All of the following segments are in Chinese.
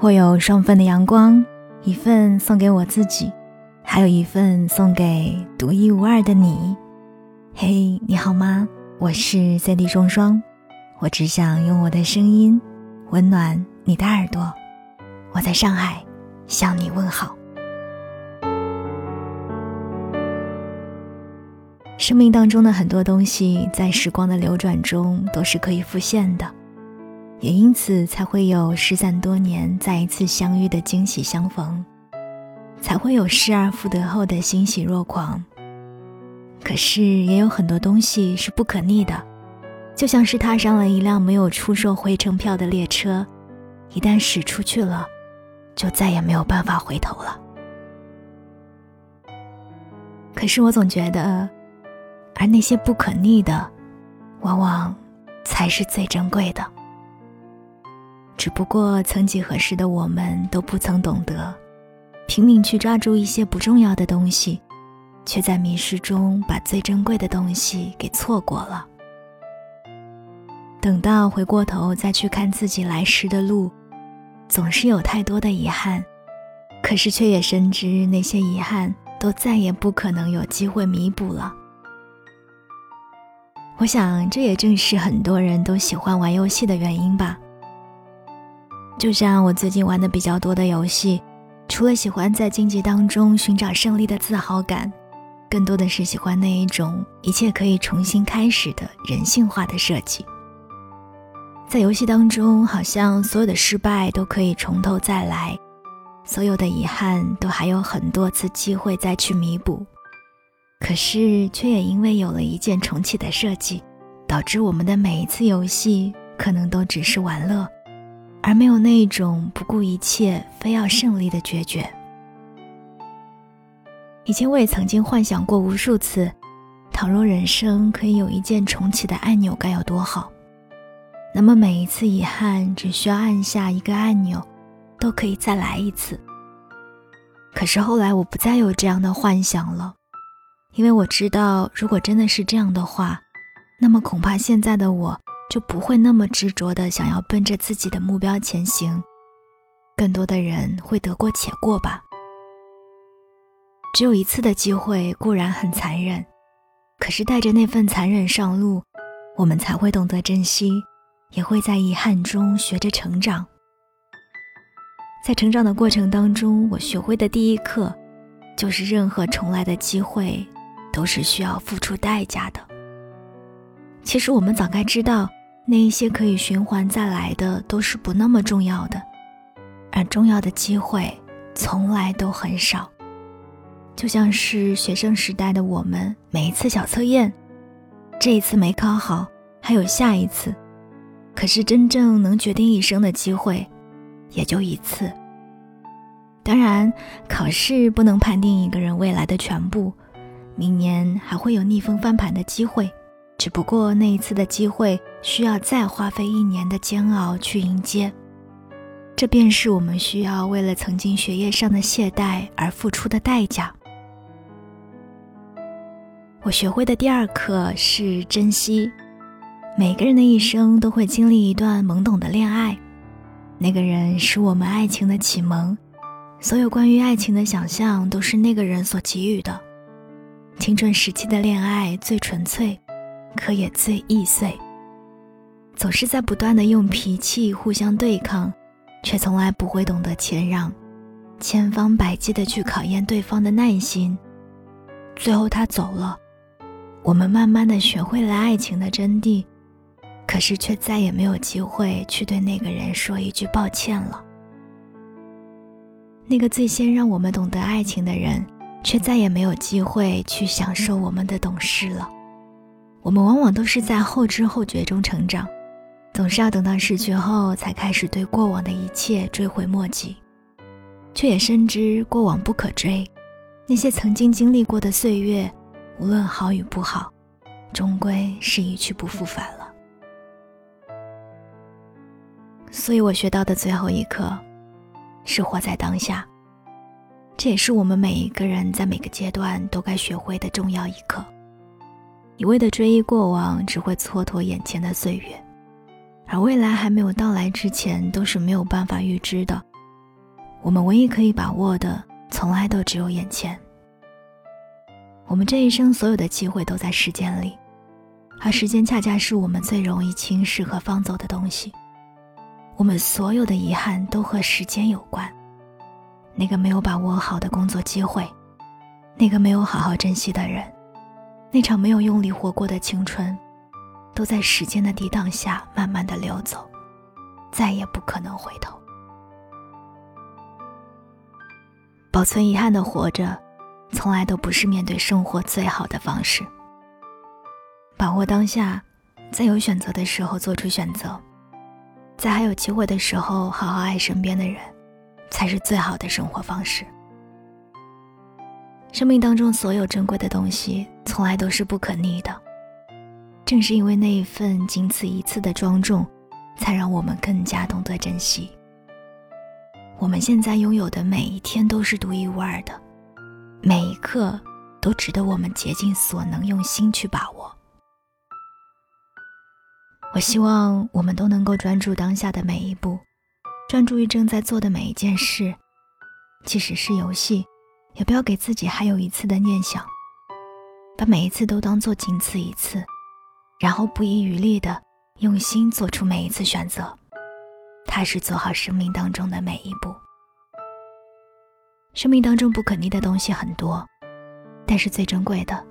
或有双份的阳光，一份送给我自己，还有一份送给独一无二的你。嘿，你好吗？我是 C D 双双，我只想用我的声音温暖你的耳朵。我在上海向你问好。生命当中的很多东西，在时光的流转中都是可以复现的。也因此才会有失散多年再一次相遇的惊喜相逢，才会有失而复得后的欣喜若狂。可是也有很多东西是不可逆的，就像是踏上了一辆没有出售回程票的列车，一旦驶出去了，就再也没有办法回头了。可是我总觉得，而那些不可逆的，往往才是最珍贵的。只不过，曾几何时的我们都不曾懂得，拼命去抓住一些不重要的东西，却在迷失中把最珍贵的东西给错过了。等到回过头再去看自己来时的路，总是有太多的遗憾，可是却也深知那些遗憾都再也不可能有机会弥补了。我想，这也正是很多人都喜欢玩游戏的原因吧。就像我最近玩的比较多的游戏，除了喜欢在竞技当中寻找胜利的自豪感，更多的是喜欢那一种一切可以重新开始的人性化的设计。在游戏当中，好像所有的失败都可以从头再来，所有的遗憾都还有很多次机会再去弥补。可是，却也因为有了一键重启的设计，导致我们的每一次游戏可能都只是玩乐。而没有那一种不顾一切非要胜利的决绝。以前我也曾经幻想过无数次，倘若人生可以有一键重启的按钮，该有多好。那么每一次遗憾，只需要按下一个按钮，都可以再来一次。可是后来我不再有这样的幻想了，因为我知道，如果真的是这样的话，那么恐怕现在的我。就不会那么执着的想要奔着自己的目标前行，更多的人会得过且过吧。只有一次的机会固然很残忍，可是带着那份残忍上路，我们才会懂得珍惜，也会在遗憾中学着成长。在成长的过程当中，我学会的第一课，就是任何重来的机会，都是需要付出代价的。其实我们早该知道。那一些可以循环再来的都是不那么重要的，而重要的机会从来都很少。就像是学生时代的我们，每一次小测验，这一次没考好，还有下一次。可是真正能决定一生的机会，也就一次。当然，考试不能判定一个人未来的全部，明年还会有逆风翻盘的机会。只不过那一次的机会需要再花费一年的煎熬去迎接，这便是我们需要为了曾经学业上的懈怠而付出的代价。我学会的第二课是珍惜。每个人的一生都会经历一段懵懂的恋爱，那个人是我们爱情的启蒙，所有关于爱情的想象都是那个人所给予的。青春时期的恋爱最纯粹。可也最易碎，总是在不断的用脾气互相对抗，却从来不会懂得谦让，千方百计的去考验对方的耐心。最后他走了，我们慢慢的学会了爱情的真谛，可是却再也没有机会去对那个人说一句抱歉了。那个最先让我们懂得爱情的人，却再也没有机会去享受我们的懂事了。我们往往都是在后知后觉中成长，总是要等到失去后才开始对过往的一切追悔莫及，却也深知过往不可追，那些曾经经历过的岁月，无论好与不好，终归是一去不复返了。所以我学到的最后一课，是活在当下，这也是我们每一个人在每个阶段都该学会的重要一课。一味的追忆过往，只会蹉跎眼前的岁月，而未来还没有到来之前，都是没有办法预知的，我们唯一可以把握的，从来都只有眼前。我们这一生所有的机会都在时间里，而时间恰恰是我们最容易轻视和放走的东西。我们所有的遗憾都和时间有关。那个没有把握好的工作机会，那个没有好好珍惜的人，那场没有用力活过的青春，都在时间的抵挡下慢慢的流走，再也不可能回头。保存遗憾的活着，从来都不是面对生活最好的方式。把握当下，在有选择的时候做出选择，在还有机会的时候好好爱身边的人。才是最好的生活方式。生命当中所有珍贵的东西，从来都是不可逆的。正是因为那一份仅此一次的庄重，才让我们更加懂得珍惜。我们现在拥有的每一天都是独一无二的，每一刻都值得我们竭尽所能用心去把握。我希望我们都能够专注当下的每一步。专注于正在做的每一件事，即使是游戏，也不要给自己还有一次的念想。把每一次都当做仅此一次，然后不遗余力的用心做出每一次选择，踏实做好生命当中的每一步。生命当中不可逆的东西很多，但是最珍贵的，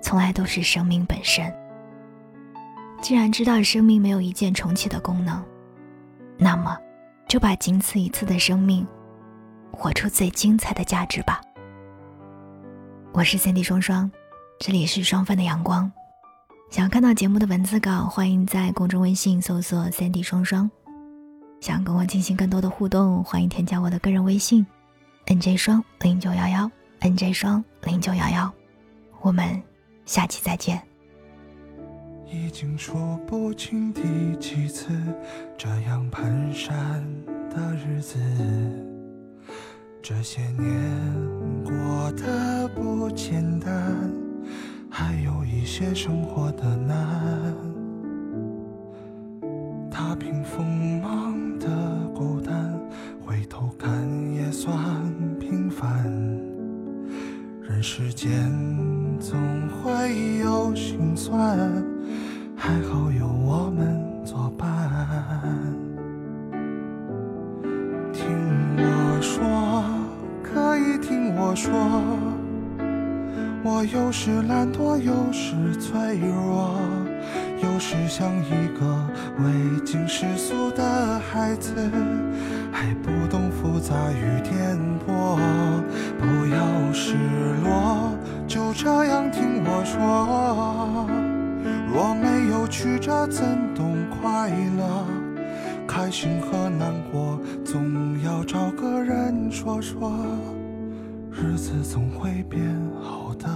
从来都是生命本身。既然知道生命没有一键重启的功能，那么。就把仅此一次的生命，活出最精彩的价值吧。我是三 D 双双，这里是双份的阳光。想要看到节目的文字稿，欢迎在公众微信搜索“三 D 双双”。想跟我进行更多的互动，欢迎添加我的个人微信：nj 双零九幺幺，nj 双零九幺幺。我们下期再见。已经数不清第几次这样蹒跚的日子，这些年过得不简单，还有一些生活的难。踏平锋芒的孤单，回头看也算平凡。人世间总会有心酸。还好有我说，我有时懒惰，有时脆弱，有时像一个未经世俗的孩子，还不懂复杂与颠簸。不要失落，就这样听我说。若没有曲折，怎懂快乐？开心和难过，总要找个人说说，日子总会变好的，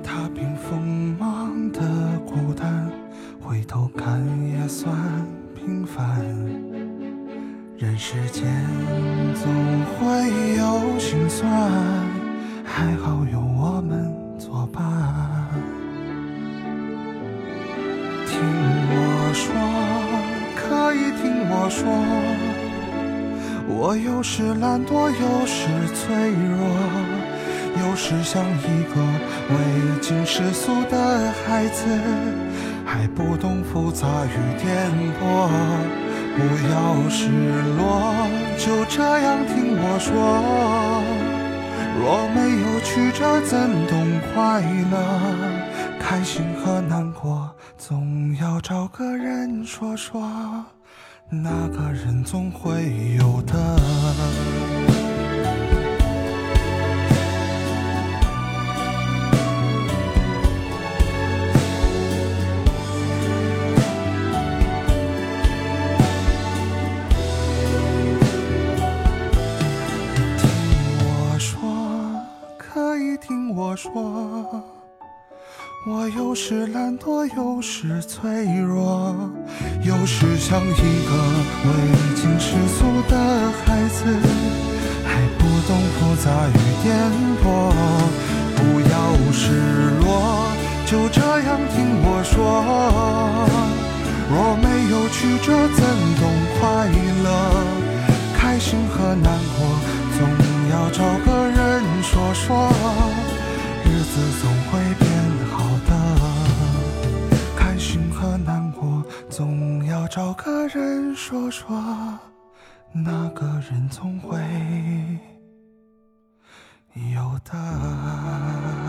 踏平锋芒的孤单，回头看也算平凡。人世间总会有心酸，还好有我们作伴。听我说，可以听我说，我有时懒惰，有时脆弱，有时像一个未经世俗的孩子，还不懂复杂与颠簸。不要失落，就这样听我说。若没有曲折，怎懂快乐？开心和难过，总要找个人说说。那个人总会有的。说，我有时懒惰，有时脆弱，有时像一个未经世俗的孩子，还不懂复杂与颠簸。不要失落，就这样听我说。若没有曲折，怎懂快乐？开心和难过，总要找个人说说，日子总会变好的。开心和难过总要找个人说说那个人总会有的。